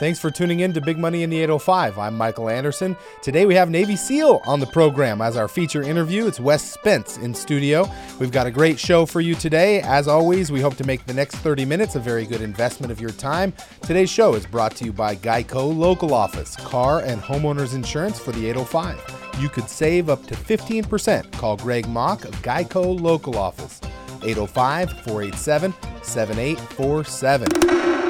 Thanks for tuning in to Big Money in the 805. I'm Michael Anderson. Today we have Navy SEAL on the program as our feature interview. It's Wes Spence in studio. We've got a great show for you today. As always, we hope to make the next 30 minutes a very good investment of your time. Today's show is brought to you by Geico Local Office, car and homeowners insurance for the 805. You could save up to 15%. Call Greg Mock of Geico Local Office, 805 487 7847.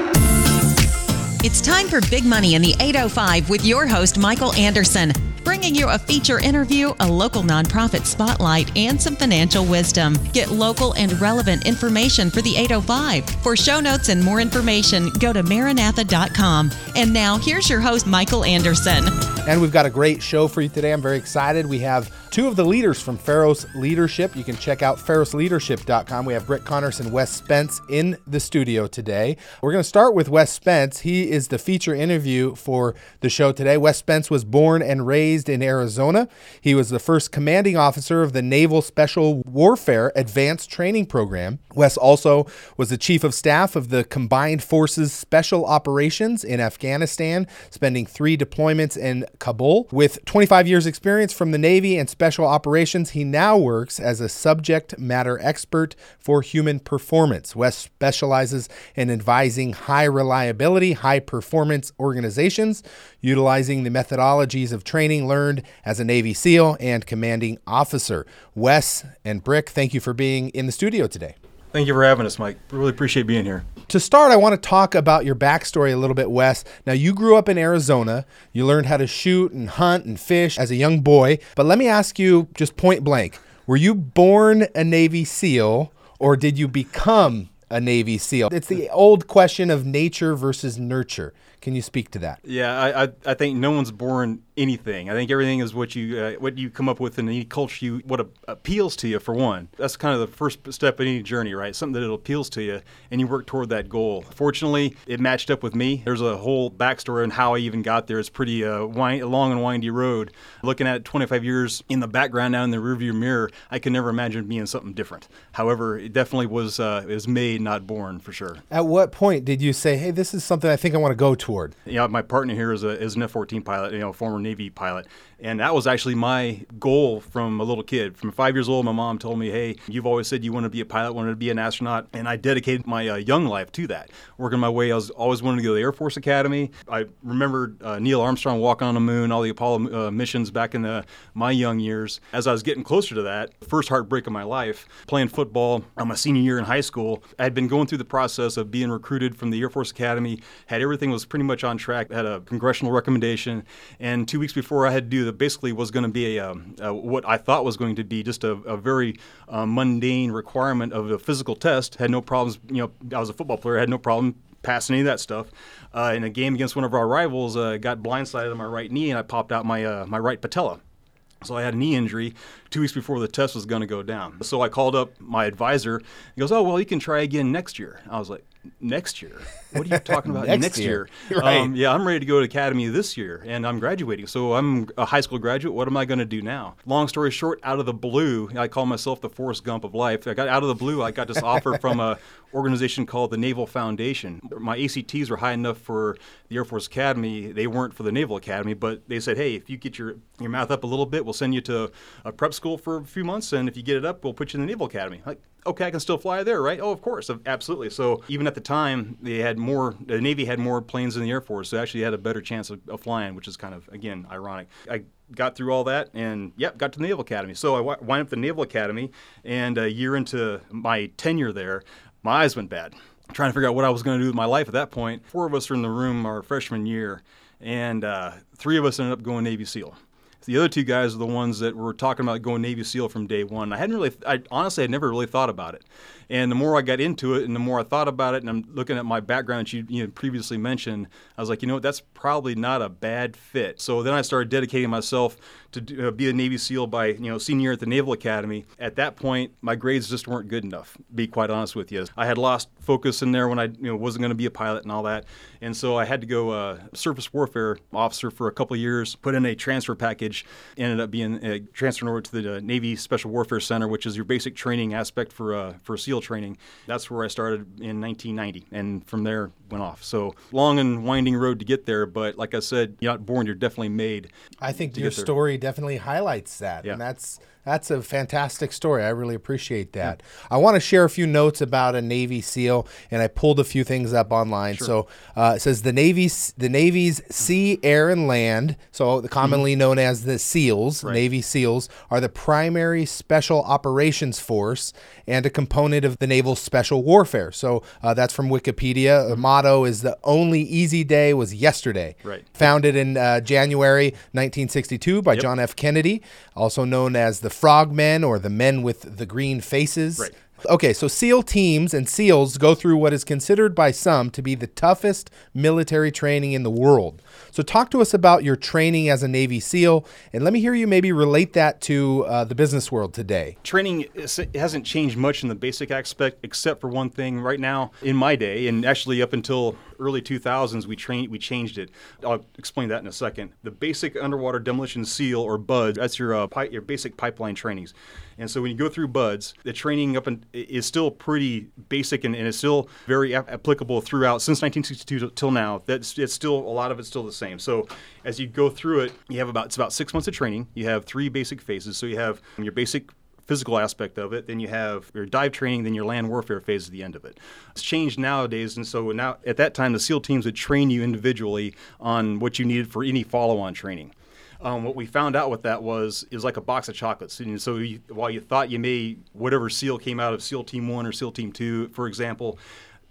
It's time for Big Money in the 805 with your host, Michael Anderson, bringing you a feature interview, a local nonprofit spotlight, and some financial wisdom. Get local and relevant information for the 805. For show notes and more information, go to maranantha.com. And now, here's your host, Michael Anderson. And we've got a great show for you today. I'm very excited. We have two of the leaders from Pharos Leadership. You can check out pharosleadership.com. We have Britt Connors and Wes Spence in the studio today. We're going to start with Wes Spence. He is the feature interview for the show today. Wes Spence was born and raised in Arizona. He was the first commanding officer of the Naval Special Warfare Advanced Training Program. Wes also was the chief of staff of the Combined Forces Special Operations in Afghanistan, spending three deployments in Kabul. With 25 years' experience from the Navy and Special Operations, he now works as a subject matter expert for human performance. Wes specializes in advising high reliability, high performance organizations, utilizing the methodologies of training learned as a Navy SEAL and commanding officer. Wes and Brick, thank you for being in the studio today. Thank you for having us, Mike. Really appreciate being here. To start, I want to talk about your backstory a little bit, Wes. Now, you grew up in Arizona. You learned how to shoot and hunt and fish as a young boy. But let me ask you just point blank were you born a Navy SEAL or did you become a Navy SEAL? It's the old question of nature versus nurture. Can you speak to that? Yeah, I, I, I think no one's born anything. I think everything is what you uh, what you come up with in any culture. You what appeals to you for one. That's kind of the first step in any journey, right? Something that it appeals to you, and you work toward that goal. Fortunately, it matched up with me. There's a whole backstory on how I even got there. It's pretty uh, wind, long and windy road. Looking at 25 years in the background now in the rearview mirror, I could never imagine being something different. However, it definitely was uh, it was made, not born, for sure. At what point did you say, "Hey, this is something I think I want to go toward"? Yeah, my partner here is a is an F-14 pilot, you know, former Navy pilot, and that was actually my goal from a little kid. From five years old, my mom told me, "Hey, you've always said you want to be a pilot, wanted to be an astronaut," and I dedicated my uh, young life to that. Working my way, I was always wanted to go to the Air Force Academy. I remember uh, Neil Armstrong walking on the moon, all the Apollo uh, missions back in the, my young years. As I was getting closer to that, first heartbreak of my life, playing football on my senior year in high school, I had been going through the process of being recruited from the Air Force Academy. Had everything was pretty much on track. Had a congressional recommendation, and two weeks before I had to do that, basically was going to be a, um, a, what I thought was going to be just a, a very uh, mundane requirement of a physical test. Had no problems. You know, I was a football player. Had no problem passing any of that stuff. Uh, in a game against one of our rivals, uh, got blindsided on my right knee, and I popped out my uh, my right patella. So I had a knee injury two weeks before the test was going to go down. So I called up my advisor. He goes, "Oh well, you can try again next year." I was like, "Next year? What are you talking about? next, next, year?" year? Right. Um, yeah, I'm ready to go to academy this year, and I'm graduating. So I'm a high school graduate. What am I going to do now? Long story short, out of the blue, I call myself the Forrest Gump of life. I got out of the blue. I got this offer from a organization called the Naval Foundation. My ACTs were high enough for the Air Force Academy. They weren't for the Naval Academy, but they said, "Hey, if you get your your mouth up a little bit, we'll send you to a prep school for a few months, and if you get it up, we'll put you in the Naval Academy." Like, okay, I can still fly there, right? Oh, of course, absolutely. So even at the time, they had more. The Navy had more planes than the Air Force, so actually had a better chance of, of flying, which is kind of again ironic. I got through all that and yep got to the naval academy so i wind up the naval academy and a year into my tenure there my eyes went bad trying to figure out what i was going to do with my life at that point four of us were in the room our freshman year and uh, three of us ended up going navy seal the other two guys are the ones that were talking about going Navy SEAL from day one. I hadn't really, I honestly had never really thought about it. And the more I got into it and the more I thought about it, and I'm looking at my background that you, you know, previously mentioned, I was like, you know that's probably not a bad fit. So then I started dedicating myself to do, uh, be a Navy SEAL by, you know, senior at the Naval Academy. At that point, my grades just weren't good enough, be quite honest with you. I had lost focus in there when I, you know, wasn't going to be a pilot and all that. And so I had to go uh, surface warfare officer for a couple years, put in a transfer package, ended up being uh, transferred over to the Navy Special Warfare Center, which is your basic training aspect for, uh, for a SEAL SEAL training. That's where I started in 1990, and from there went off. So long and winding road to get there, but like I said, you're not born; you're definitely made. I think your story definitely highlights that, yeah. and that's that's a fantastic story. I really appreciate that. I want to share a few notes about a Navy SEAL, and I pulled a few things up online. Sure. So uh, it says the Navy's the Navy's sea, air, and land, so commonly known as the SEALs, Right. Navy SEALs, are the primary special operations force and a component of the naval special warfare. So uh, that's from Wikipedia. The motto is the only easy day was yesterday. Right. Founded in uh, January 1962 by John F. Kennedy, also known as the Frogmen or the Men with the Green Faces. Right. Okay, so SEAL teams and SEALs go through what is considered by some to be the toughest military training in the world. So, talk to us about your training as a Navy SEAL, and let me hear you maybe relate that to uh, the business world today. Training hasn't changed much in the basic aspect, except for one thing. Right now, in my day, and actually up until early 2000s, we trained we changed it. I'll explain that in a second. The basic underwater demolition SEAL or BUD, that's your uh, pi- your basic pipeline trainings. And so when you go through BUD/S, the training up in, is still pretty basic and, and it's still very ap- applicable throughout since 1962 till now. That's it's still a lot of it's still the same. So as you go through it, you have about it's about six months of training. You have three basic phases. So you have your basic physical aspect of it. Then you have your dive training, then your land warfare phase at the end of it. It's changed nowadays, and so now at that time, the SEAL teams would train you individually on what you needed for any follow-on training. Um, what we found out with that was it was like a box of chocolates. And so you, while you thought you may whatever SEAL came out of SEAL Team One or SEAL Team Two, for example,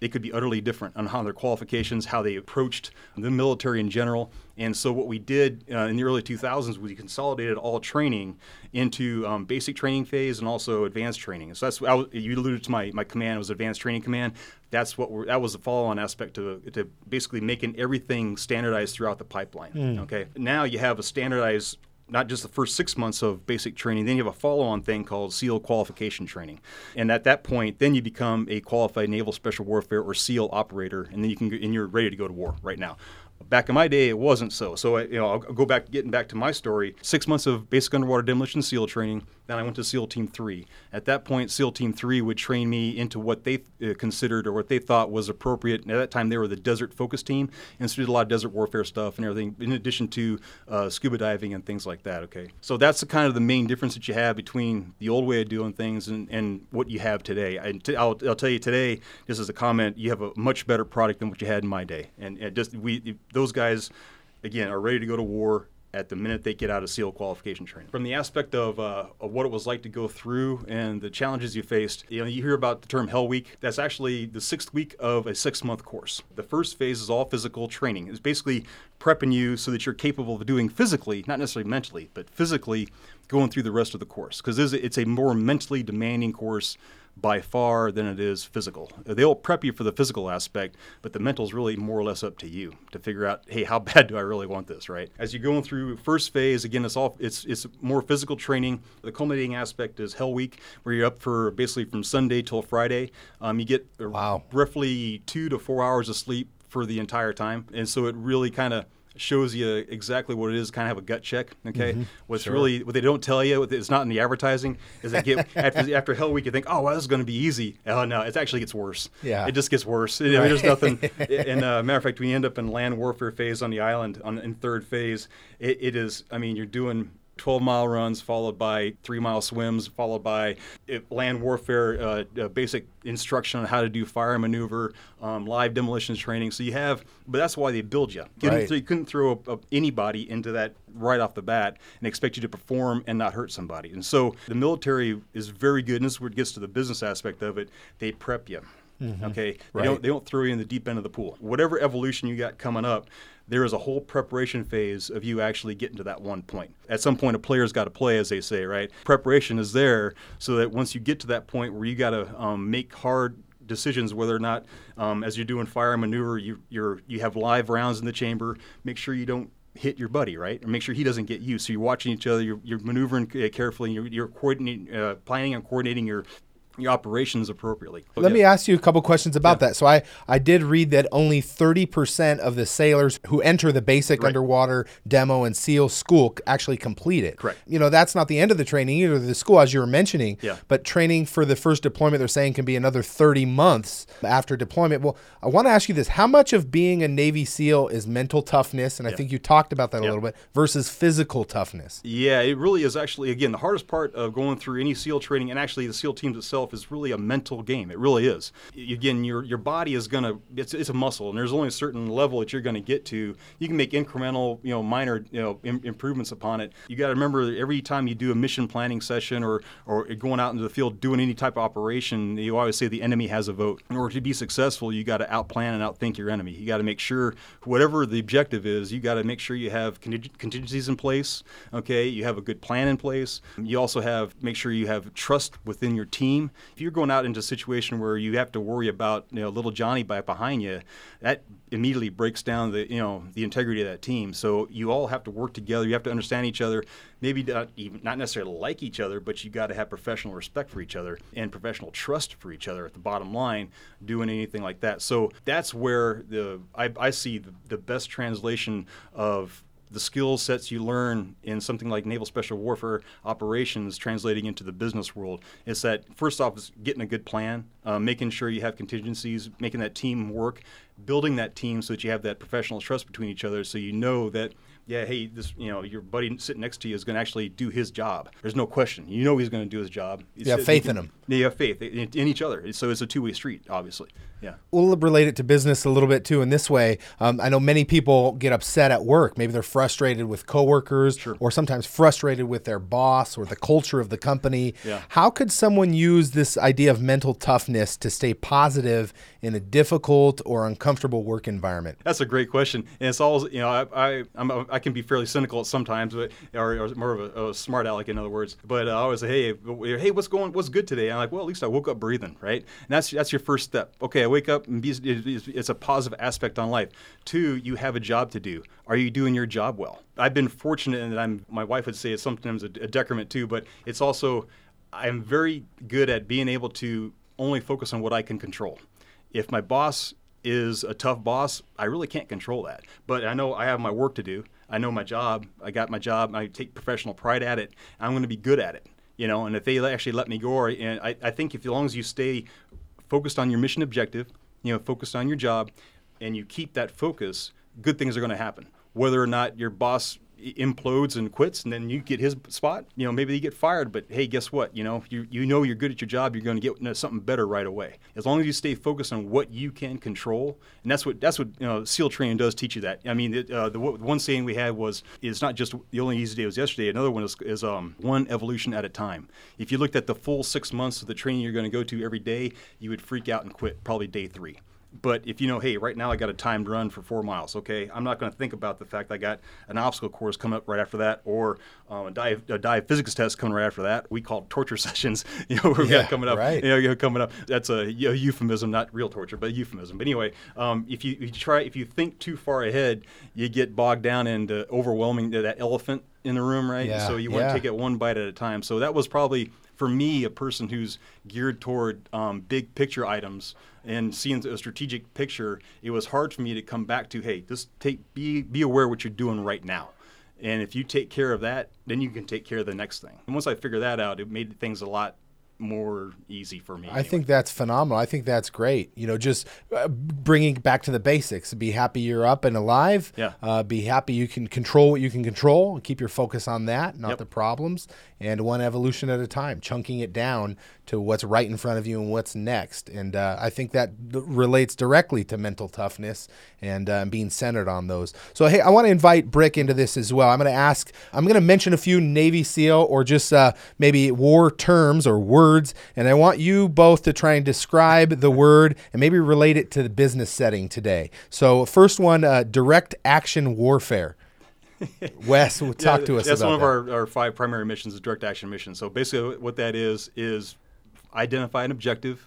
they could be utterly different on how their qualifications, how they approached the military in general. And so, what we did uh, in the early 2000s, we consolidated all training into um, basic training phase and also advanced training. So that's I was, you alluded to my, my command was advanced training command. That's what we're, that was the follow-on aspect to, to basically making everything standardized throughout the pipeline. Okay, now you have a standardized not just the first six months of basic training, then you have a follow on thing called SEAL qualification training. And at that point, then you become a qualified naval special warfare or SEAL operator, and then you can and you're ready to go to war right now. Back in my day, it wasn't so. So, I, you know, I'll go back, getting back to my story. Six months of basic underwater demolition SEAL training. Then I went to SEAL Team Three. At that point, SEAL Team Three would train me into what they uh, considered or what they thought was appropriate. And at that time, they were the desert focus team, and so did a lot of desert warfare stuff and everything. In addition to uh, scuba diving and things like that. Okay, so that's the kind of the main difference that you have between the old way of doing things and, and what you have today. I, t- I'll, I'll tell you today, just as a comment, you have a much better product than what you had in my day, and, and just we those guys again are ready to go to war at the minute they get out of SEAL qualification training. From the aspect of, uh, of what it was like to go through and the challenges you faced, you know, you hear about the term Hell Week. That's actually the sixth week of a six-month course. The first phase is all physical training. It's basically prepping you so that you're capable of doing physically, not necessarily mentally, but physically going through the rest of the course because it's a more mentally demanding course by far than it is physical. They'll prep you for the physical aspect, but the mental is really more or less up to you to figure out, hey, how bad do I really want this, right? As you're going through first phase, again, it's all it's it's more physical training. The culminating aspect is Hell Week, where you're up for basically from Sunday till Friday. Um, you get Wow. roughly two to four hours of sleep for the entire time, and so it really kind of shows you exactly what it is kind of have a gut check okay? What's really what they don't tell you it's not in the advertising is they get after, after hell week you think oh well this is going to be easy. Oh no it actually gets worse. Yeah. it just gets worse. I mean, there's nothing and uh, matter of fact we end up in land warfare phase on the island on in third phase. It, it is i mean you're doing 12 mile runs followed by three mile swims followed by uh, land warfare uh, uh, basic instruction on how to do fire maneuver um, live demolitions training. So you have but that's why they build you you, Right. so you couldn't throw a, a- anybody into that right off the bat and expect you to perform and not hurt somebody. And so the military is very good and this is where it gets to the business aspect of it. They prep you okay they, Right. don't, they don't throw you in the deep end of the pool whatever evolution you got coming up there is a whole preparation phase of you actually getting to that one point. At some point, a player's got to play, as they say, right? Preparation is there so that once you get to that point where you got to um, make hard decisions whether or not, um, as you're doing fire maneuver, you you're you have live rounds in the chamber. Make sure you don't hit your buddy, right? Or make sure he doesn't get you. So you're watching each other. You're, you're maneuvering uh, carefully. You're, you're coordinating, uh, planning and coordinating your your operations appropriately. Let Yeah. me ask you a couple questions about Yeah. that. So I, I did read that only 30% of the sailors who enter the basic Right. underwater demo and SEAL school actually complete it. Correct. You know, that's not the end of the training either. The school, as you were mentioning, Yeah. but training for the first deployment, they're saying can be another 30 months after deployment. Well, I want to ask you this. How much of being a Navy SEAL is mental toughness? And I Yeah. think you talked about that a little bit versus physical toughness. Yeah, it really is actually, again, the hardest part of going through any SEAL training and actually the SEAL teams itself is really a mental game. It really is. Again, your, your body is to, it's, it's a muscle, and there's only a certain level that you're to get to. You can make incremental, you know, minor, you know, Im- improvements upon it. You got to remember every time you do a mission planning session or, or going out into the field doing any type of operation, you always say the enemy has a vote. In order to be successful, you got to outplan and outthink your enemy. You got to make sure, whatever the objective is, you got to make sure you have conting- contingencies in place. Okay, you have a good plan in place. You also have make sure you have trust within your team. If you're going out into a situation where you have to worry about you know little Johnny back behind you, that immediately breaks down the you know the integrity of that team. So you all have to work together. You have to understand each other. Maybe not even not necessarily like each other, but you got to have professional respect for each other and professional trust for each other. At the bottom line, doing anything like that. So that's where the I, I see the, the best translation of the skill sets you learn in something like naval special warfare operations translating into the business world is that first off is getting a good plan uh, making sure you have contingencies making that team work building that team so that you have that professional trust between each other so you know that yeah hey this you know your buddy sitting next to you is going to actually do his job there's no question you know he's going to do his job You have faith in him. yeah, you have faith in, in each other so it's a two-way street obviously yeah We'll relate it to business a little bit too in this way. Um, I know many people get upset at work. Maybe they're frustrated with coworkers or sometimes frustrated with their boss or the culture of the company. Yeah. How could someone use this idea of mental toughness to stay positive in a difficult or uncomfortable work environment? That's a great question, and it's always you know I I, I'm a, I can be fairly cynical at sometimes, but or, or more of a, a smart aleck in other words. But uh, I always say, hey, hey, what's going, what's good today? And I'm like, well, at least I woke up breathing, right? And that's that's your first step. Okay, I wake up and be, it's, a positive aspect on life. Two, you have a job to do. Are you doing your job well? I've been fortunate in that I'm. My wife would say it's sometimes a, a decrement too, but it's also I'm very good at being able to only focus on what I can control. If my boss is a tough boss, I really can't control that. But I know I have my work to do. I know my job. I got my job. I take professional pride at it. I'm going to be good at it. You know, and if they actually let me go, and I, I think if as long as you stay focused on your mission objective, you know, focused on your job, and you keep that focus, good things are going to happen. Whether or not your boss implodes and quits, and then you get his spot, you know, maybe you get fired. But hey, guess what? You know, you you know you're good at your job. You're going to get something better right away. As long as you stay focused on what you can control, and that's what that's what you know, SEAL training does teach you that. I mean, it, uh, the one saying we had was, "It's not just the only easy day was yesterday." Another one is, is um, one evolution at a time. If you looked at the full six months of the training you're going to go to every day, you would freak out and quit probably day three. But if you know, hey, right now I got a timed run for four miles, okay, I'm not going to think about the fact I got an obstacle course coming up right after that, or um, a, dive, a dive physics test coming right after that. We call it torture sessions, you know, we've Yeah, got coming up, right. you know, you know, coming up. That's a, eu- euphemism, not real torture, but a euphemism. But anyway, um, if you, you try, if you think too far ahead, you get bogged down into overwhelming that elephant in the room, right? Yeah, so you want yeah. to take it one bite at a time. So that was probably for me a person who's geared toward um, big picture items and seeing a strategic picture. It was hard for me to come back to, hey, just take be be aware what you're doing right now. And if you take care of that, then you can take care of the next thing. And once I figured that out, it made things a lot more easy for me. I think that's phenomenal. I think that's great. You know, just uh, bringing back to the basics. Be happy you're up and alive. Yeah. Uh, be happy you can control what you can control and keep your focus on that, not Yep. the problems. And one evolution at a time, chunking it down to what's right in front of you and what's next. And uh, I think that relates directly to mental toughness and uh, being centered on those. So, hey, I want to invite Brick into this as well. I'm going to ask, I'm going to mention a few Navy SEAL or just uh, maybe war terms or words. And I want you both to try and describe the word and maybe relate it to the business setting today. So, first one uh, direct action warfare. Wes, talk Yeah, to us That's one of that. our, our five primary missions, is direct action missions. So basically, what that is is identify an objective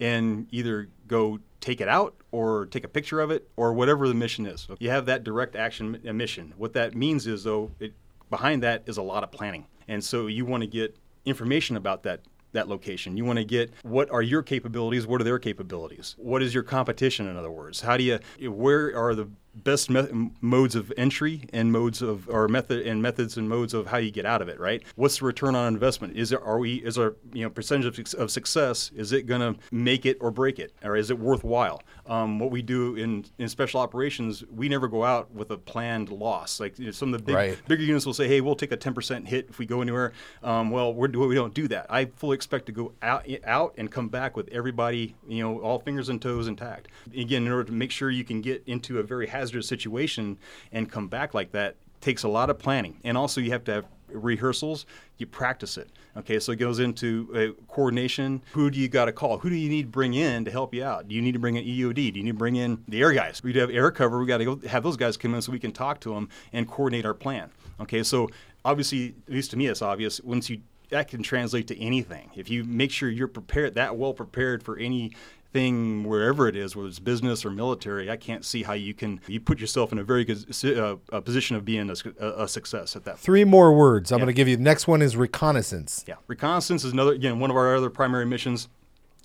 and either go take it out or take a picture of it or whatever the mission is. You have that direct action mission. What that means is though, it, behind that is a lot of planning, and so you want to get information about that that location. You want to get what are your capabilities, what are their capabilities? What is your competition in other words? How do you where are the best me- modes of entry and modes of or method and methods and modes of how you get out of it right? What's the return on investment? Is it are we is our you know percentage of, of success is it going to make it or break it? Or is it worthwhile? Um, what we do in, in special operations we never go out with a planned loss. Like you know, some of the big, right. bigger units will say hey we'll take a 10% hit if we go anywhere. Um, well we're, we don't do that. I fully expect to go out, out and come back with everybody you know all fingers and toes intact. Again in order to make sure you can get into a very hazardous situation and come back like that takes a lot of planning. And also, you have to have rehearsals. You practice it. Okay, so it goes into uh, coordination. Who do you got to call? Who do you need to bring in to help you out? Do you need to bring in EOD? Do you need to bring in the air guys? We have air cover. We got to go have those guys come in so we can talk to them and coordinate our plan. Okay, so obviously, at least to me, it's obvious. Once you that can translate to anything. If you make sure you're prepared, that well prepared for any thing wherever it is, whether it's business or military, I can't see how you can you put yourself in a very good uh, position of being a, a, success at that. Three more words. I'm yeah. going to give you. The next one is reconnaissance. Yeah, reconnaissance is another again one of our other primary missions.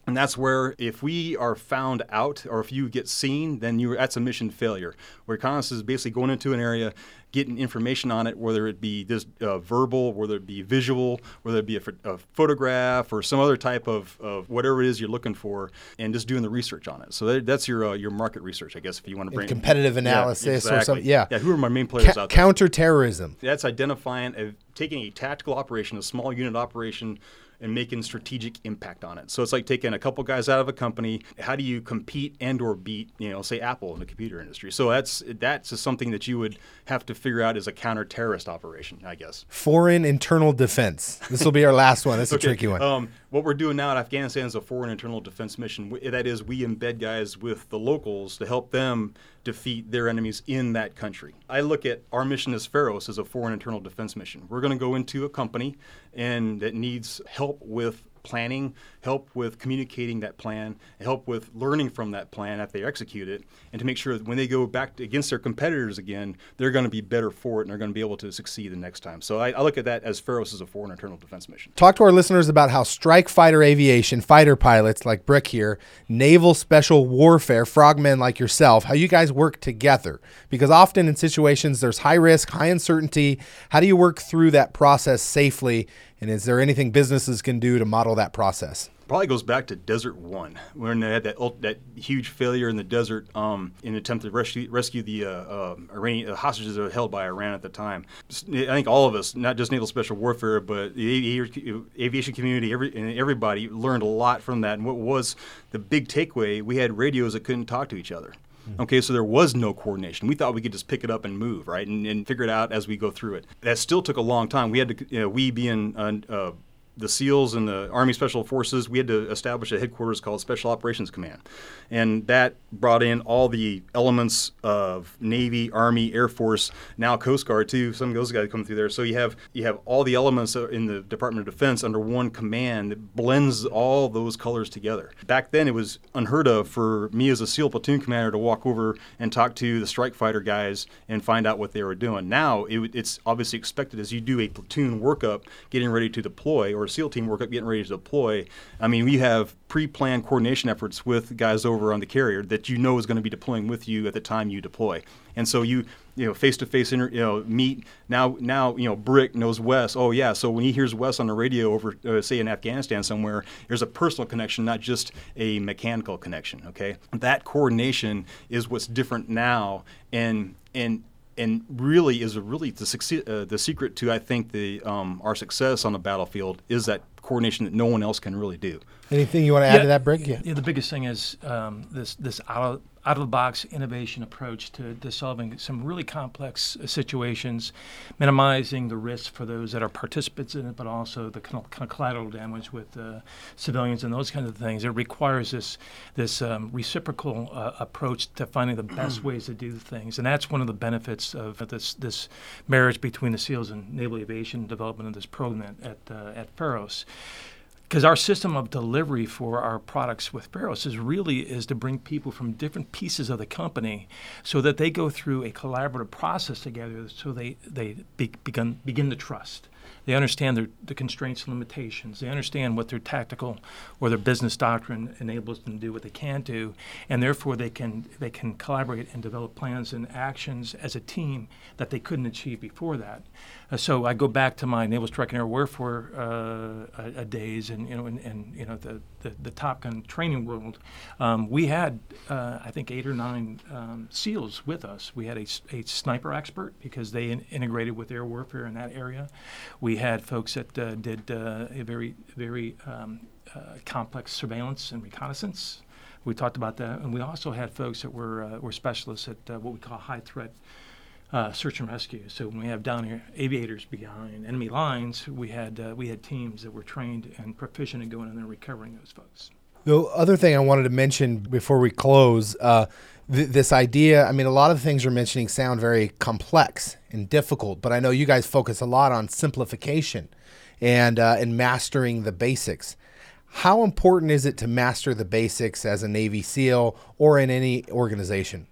And that's where, if we are found out or if you get seen, then you that's a mission failure. Where Reconnaissance is basically going into an area, getting information on it, whether it be this uh, verbal, whether it be visual, whether it be a, a photograph or some other type of, of, whatever it is you're looking for, and just doing the research on it. So that, that's your uh, your market research, I guess, if you want to bring competitive analysis yeah, exactly. or something. Yeah, yeah. Who are my main players Ca- out there? Counterterrorism. That's identifying, a, taking a tactical operation, a small unit operation and making strategic impact on it. So it's like taking a couple guys out of a company. How do you compete and or beat, you know, say Apple in the computer industry? So that's that's just something that you would have to figure out as a counter-terrorist operation, I guess. Foreign internal defense. This will be our last one. That's okay. a tricky one. Um, what we're doing now in Afghanistan is a foreign internal defense mission. That is, we embed guys with the locals to help them defeat their enemies in that country. I look at our mission as Pharos as a foreign internal defense mission. We're going to go into a company and that needs help with planning, help with communicating that plan, help with learning from that plan after they execute it, and to make sure that when they go back against their competitors again, they're going to be better for it and they're going to be able to succeed the next time. So I, I look at that as Pharos as a foreign internal defense mission. Talk to our listeners about how strike fighter aviation, fighter pilots like Brick here, naval special warfare, frogmen like yourself, how you guys work together. Because often in situations there's high risk, high uncertainty. How do you work through that process safely and is there anything businesses can do to model that process? Probably goes back to Desert One, when they had that that huge failure in the desert um, in an attempt to rescue, rescue the uh, uh, Iranian uh, hostages that were held by Iran at the time. I think all of us, not just naval special warfare, but the aviation community, every, and everybody learned a lot from that. And what was the big takeaway? We had radios that couldn't talk to each other. Okay, so there was no coordination. We thought we could just pick it up and move, right, and, and figure it out as we go through it. That still took a long time. We had to, you know, we being uh, uh, the SEALs and the Army Special Forces, we had to establish a headquarters called Special Operations Command. And that brought in all the elements of Navy, Army, Air Force, now Coast Guard too. Some of those guys come through there. So you have you have all the elements in the Department of Defense under one command that blends all those colors together. Back then it was unheard of for me as a SEAL platoon commander to walk over and talk to the strike fighter guys and find out what they were doing. Now it, it's obviously expected as you do a platoon workup getting ready to deploy or or SEAL team workup getting ready to deploy, I mean, we have pre-planned coordination efforts with guys over on the carrier that you know is going to be deploying with you at the time you deploy. And so you, you know, face-to-face, inter, you know, meet. Now, now, you know, Brick knows Wes. Oh yeah, so when he hears Wes on the radio over, uh, say, in Afghanistan somewhere, there's a personal connection, not just a mechanical connection. Okay, that coordination is what's different now, and and and really is really the, succe- uh, the secret to I think the um, our success on the battlefield is that coordination that no one else can really do. Anything you want to add yeah, to that, Brick? Yeah. yeah. the biggest thing is um, this this out of, out of the box innovation approach to, to solving some really complex uh, situations, minimizing the risk for those that are participants in it, but also the kind of collateral damage with uh, civilians and those kinds of things. It requires this this um, reciprocal uh, approach to finding the best ways to do things, and that's one of the benefits of this this marriage between the SEALs and naval aviation development of this program at uh, at Pharos because our system of delivery for our products with Pharos is really is to bring people from different pieces of the company so that they go through a collaborative process together so they they be, begin begin to trust They understand their, the constraints and limitations. They understand what their tactical or their business doctrine enables them to do, what they can't do, and therefore they can they can collaborate and develop plans and actions as a team that they couldn't achieve before that. Uh, so I go back to my Naval Strike and Air Warfare uh, days, and you know, and, and you know the, the, the, Top Gun training world. Um, we had uh, I think eight or nine um, SEALs with us. We had a, a sniper expert because they in, integrated with air warfare in that area. We had folks that uh, did uh, a very, very um, uh, complex surveillance and reconnaissance. We talked about that, and we also had folks that were uh, were specialists at uh, what we call high threat search and rescue. So when we have down here aviators behind enemy lines, we had we had teams that were trained and proficient in going in there and recovering those folks. The other thing I wanted to mention before we close uh, th- this idea. I mean, a lot of things you're mentioning sound very complex and difficult, but I know you guys focus a lot on simplification and uh, and mastering the basics. How important is it to master the basics as a Navy SEAL or in any organization?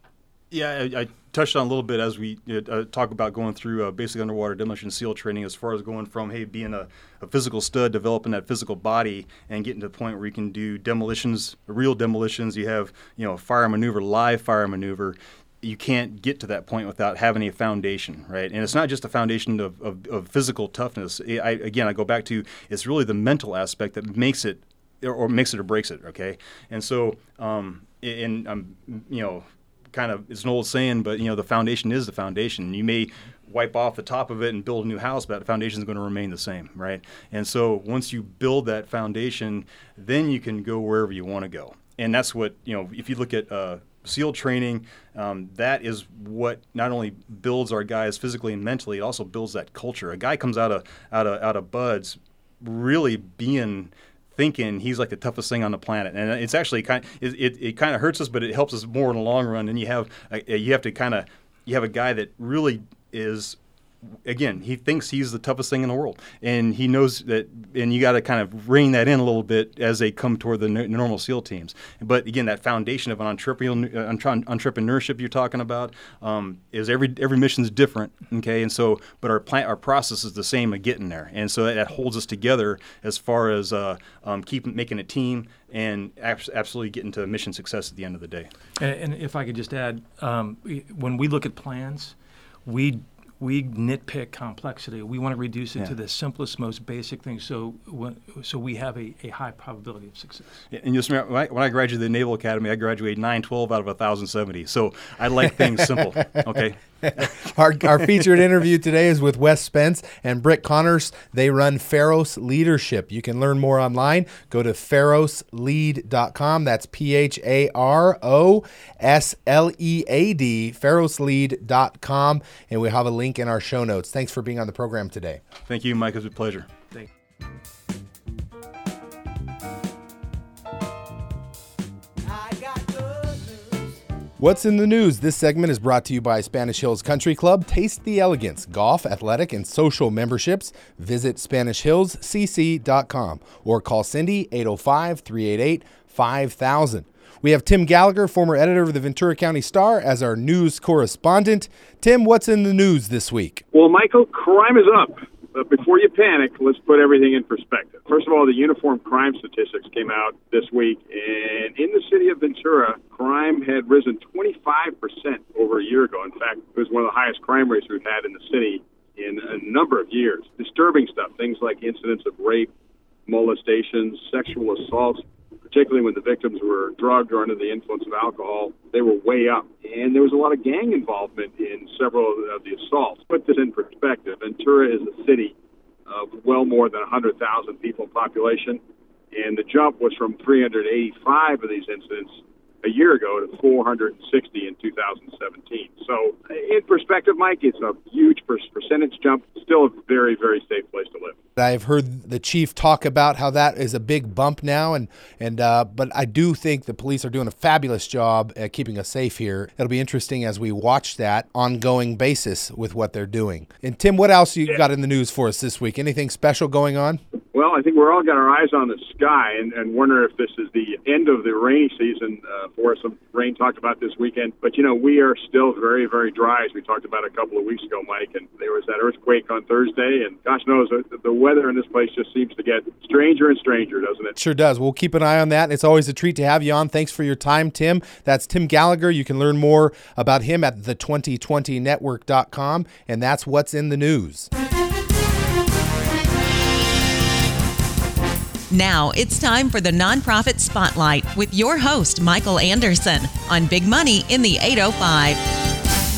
Yeah, I, I touched on a little bit as we uh, talk about going through uh, basic underwater demolition SEAL training, as far as going from hey being a, a, physical stud, developing that physical body, and getting to the point where you can do demolitions, real demolitions. You have you know fire maneuver, live fire maneuver. You can't get to that point without having a foundation, right? And it's not just a foundation of, of, of physical toughness. I, again, I go back to it's really the mental aspect that makes it or makes it or breaks it. Okay, and so um, and I'm, you know kind of it's an old saying, but you know the foundation is the foundation. You may wipe off the top of it and build a new house, but the foundation is going to remain the same, right? And so once you build that foundation, then you can go wherever you want to go. And that's what you know. If you look at uh, SEAL training, um, that is what not only builds our guys physically and mentally, it also builds that culture. A guy comes out of out of out of BUD/S really being thinking he's like the toughest thing on the planet, and it's actually kind of, it, it, it kind of hurts us, but it helps us more in the long run. And you have a, you have to kind of you have a guy that really is again, he thinks he's the toughest thing in the world, and he knows that. And you got to kind of rein that in a little bit as they come toward the n- normal SEAL teams. But again, that foundation of an entrepreneurial, uh, entrepreneurship you're talking about um, is every every is different. Okay, and so but our plan, our process is the same of getting there, and so that, that holds us together as far as uh, um, keep making a team and absolutely getting to mission success at the end of the day. And, and if I could just add, um, when we look at plans, we we nitpick complexity. We want to reduce it yeah. to the simplest, most basic thing. So, so we have a, a high probability of success. Yeah, and just remember, when I, when I graduated the Naval Academy, I graduated 912 out of 1,070. So I like things simple. Okay. our, our featured interview today is with Wes Spence and Britt Connors. They run Pharos Leadership. You can learn more online. Go to pharoslead.com. That's P H A R O S L E A D, pharoslead.com. And we have a link in our show notes. Thanks for being on the program today. Thank you, Mike. It was a pleasure. Thank What's in the news? This segment is brought to you by Spanish Hills Country Club. Taste the elegance, golf, athletic, and social memberships. Visit SpanishHillsCC.com or call Cindy 805 388 5000. We have Tim Gallagher, former editor of the Ventura County Star, as our news correspondent. Tim, what's in the news this week? Well, Michael, crime is up. But before you panic, let's put everything in perspective. First of all, the uniform crime statistics came out this week, and in the city of Ventura, crime had risen 25% over a year ago. In fact, it was one of the highest crime rates we've had in the city in a number of years. Disturbing stuff, things like incidents of rape, molestations, sexual assaults, particularly when the victims were drugged or under the influence of alcohol, they were way up. And there was a lot of gang involvement in several of the assaults. Put this in perspective Ventura is a city of well more than 100,000 people population, and the jump was from 385 of these incidents a year ago to 460 in 2017. So, in perspective, Mike, it's a huge percentage jump. Still a very, very safe place to live. I've heard the chief talk about how that is a big bump now, and and uh, but I do think the police are doing a fabulous job at keeping us safe here. It'll be interesting as we watch that ongoing basis with what they're doing. And Tim, what else you yeah. got in the news for us this week? Anything special going on? Well, I think we're all got our eyes on the sky and, and wonder if this is the end of the rainy season uh, for some rain talked about this weekend. But you know, we are still very, very dry, as we talked about a couple of weeks ago, Mike. And there was that earthquake on Thursday, and gosh knows the, the weather in this place just seems to get stranger and stranger, doesn't it? Sure does. We'll keep an eye on that. It's always a treat to have you on. Thanks for your time, Tim. That's Tim Gallagher. You can learn more about him at the2020network.com, and that's what's in the news. Now it's time for the Nonprofit Spotlight with your host, Michael Anderson, on Big Money in the 805.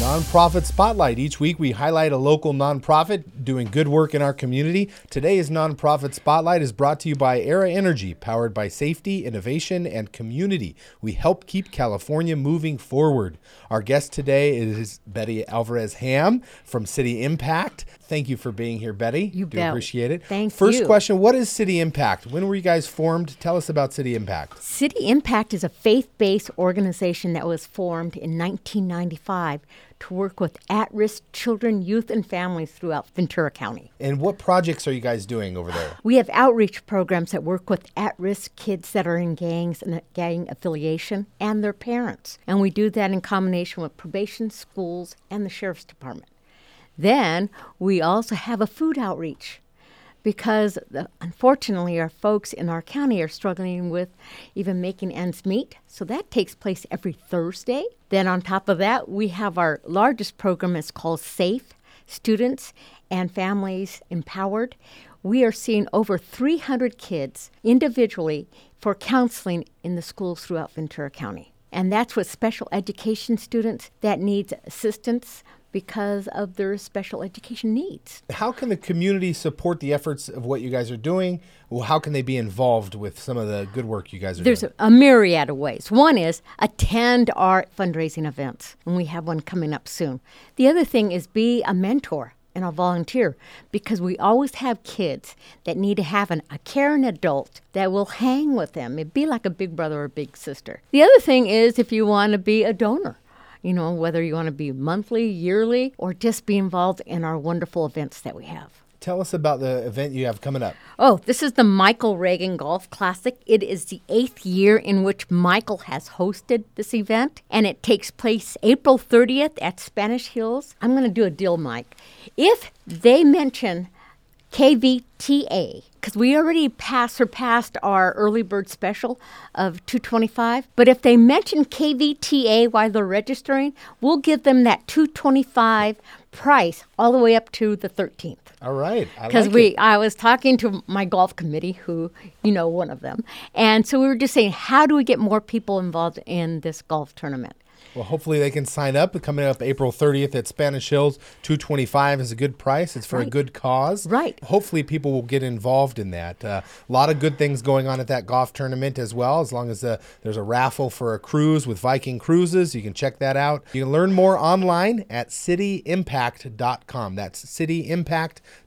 Nonprofit Spotlight. Each week we highlight a local nonprofit doing good work in our community. Today's Nonprofit Spotlight is brought to you by Aera Energy, powered by safety, innovation, and community. We help keep California moving forward. Our guest today is Betty Alvarez Ham from City Impact. Thank you for being here, Betty. You Do bet. appreciate it. Thank First you. question What is City Impact? When were you guys formed? Tell us about City Impact. City Impact is a faith based organization that was formed in 1995 to work with at risk children, youth, and families throughout Ventura County. And what projects are you guys doing over there? We have outreach programs that work with at risk kids that are in gangs and gang affiliation and their parents. And we do that in combination with probation, schools, and the Sheriff's Department. Then we also have a food outreach because the, unfortunately our folks in our county are struggling with even making ends meet. So that takes place every Thursday. Then on top of that, we have our largest program is called SAFE Students and Families Empowered. We are seeing over 300 kids individually for counseling in the schools throughout Ventura County. And that's with special education students that needs assistance because of their special education needs. How can the community support the efforts of what you guys are doing? Well, how can they be involved with some of the good work you guys are There's doing? There's a myriad of ways. One is attend our fundraising events, and we have one coming up soon. The other thing is be a mentor and a volunteer because we always have kids that need to have an, a caring adult that will hang with them. It'd be like a big brother or big sister. The other thing is if you want to be a donor. You know, whether you want to be monthly, yearly, or just be involved in our wonderful events that we have. Tell us about the event you have coming up. Oh, this is the Michael Reagan Golf Classic. It is the eighth year in which Michael has hosted this event, and it takes place April 30th at Spanish Hills. I'm going to do a deal, Mike. If they mention KVTA, because we already passed surpassed our early bird special of 225, but if they mention KVTA while they're registering, we'll give them that 225 price all the way up to the 13th All right. Because like we it. i was talking to my golf committee who you know one of them and so we were just saying how do we get more people involved in this golf tournament Well, hopefully they can sign up. Coming up April 30th at Spanish Hills, 225 is a good price. It's for a good cause. Right. Hopefully people will get involved in that. Uh, a lot of good things going on at that golf tournament as well. As long as uh, there's a raffle for a cruise with Viking Cruises, you can check that out. You can learn more online at cityimpact.com. That's cityimpact.com.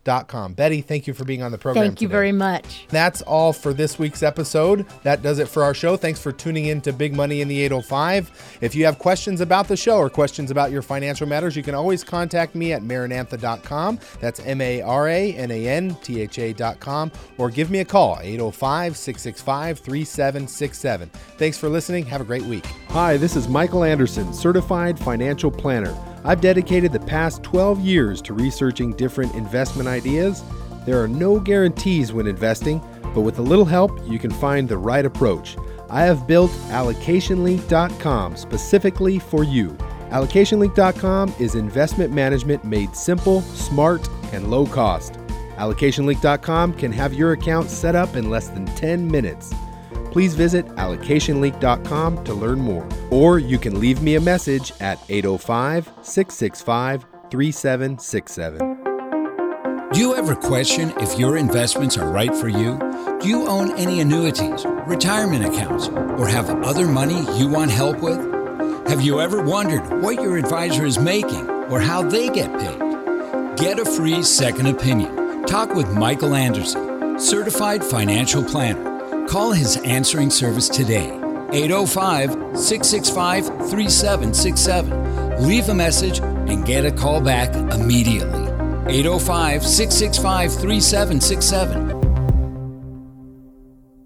Betty, thank you for being on the program. thank you today. very much That's all for this week's episode. That does it for our show. Thanks for tuning in to Big Money in the 805. If you have questions about the show or questions about your financial matters, you can always contact me at maranantha.com. That's M A R A N A N T H A.com or give me a call 805 665 3767. Thanks for listening. Have a great week. Hi, this is Michael Anderson, certified financial planner. I've dedicated the past 12 years to researching different investment ideas. There are no guarantees when investing, but with a little help, you can find the right approach. I have built allocationlink.com specifically for you. Allocationlink.com is investment management made simple, smart, and low cost. Allocationlink.com can have your account set up in less than 10 minutes. Please visit allocationlink.com to learn more. Or you can leave me a message at 805 665 3767. Do you ever question if your investments are right for you? Do you own any annuities, retirement accounts, or have other money you want help with? Have you ever wondered what your advisor is making or how they get paid? Get a free second opinion. Talk with Michael Anderson, certified financial planner. Call his answering service today, 805 665 3767. Leave a message and get a call back immediately. 805 665 3767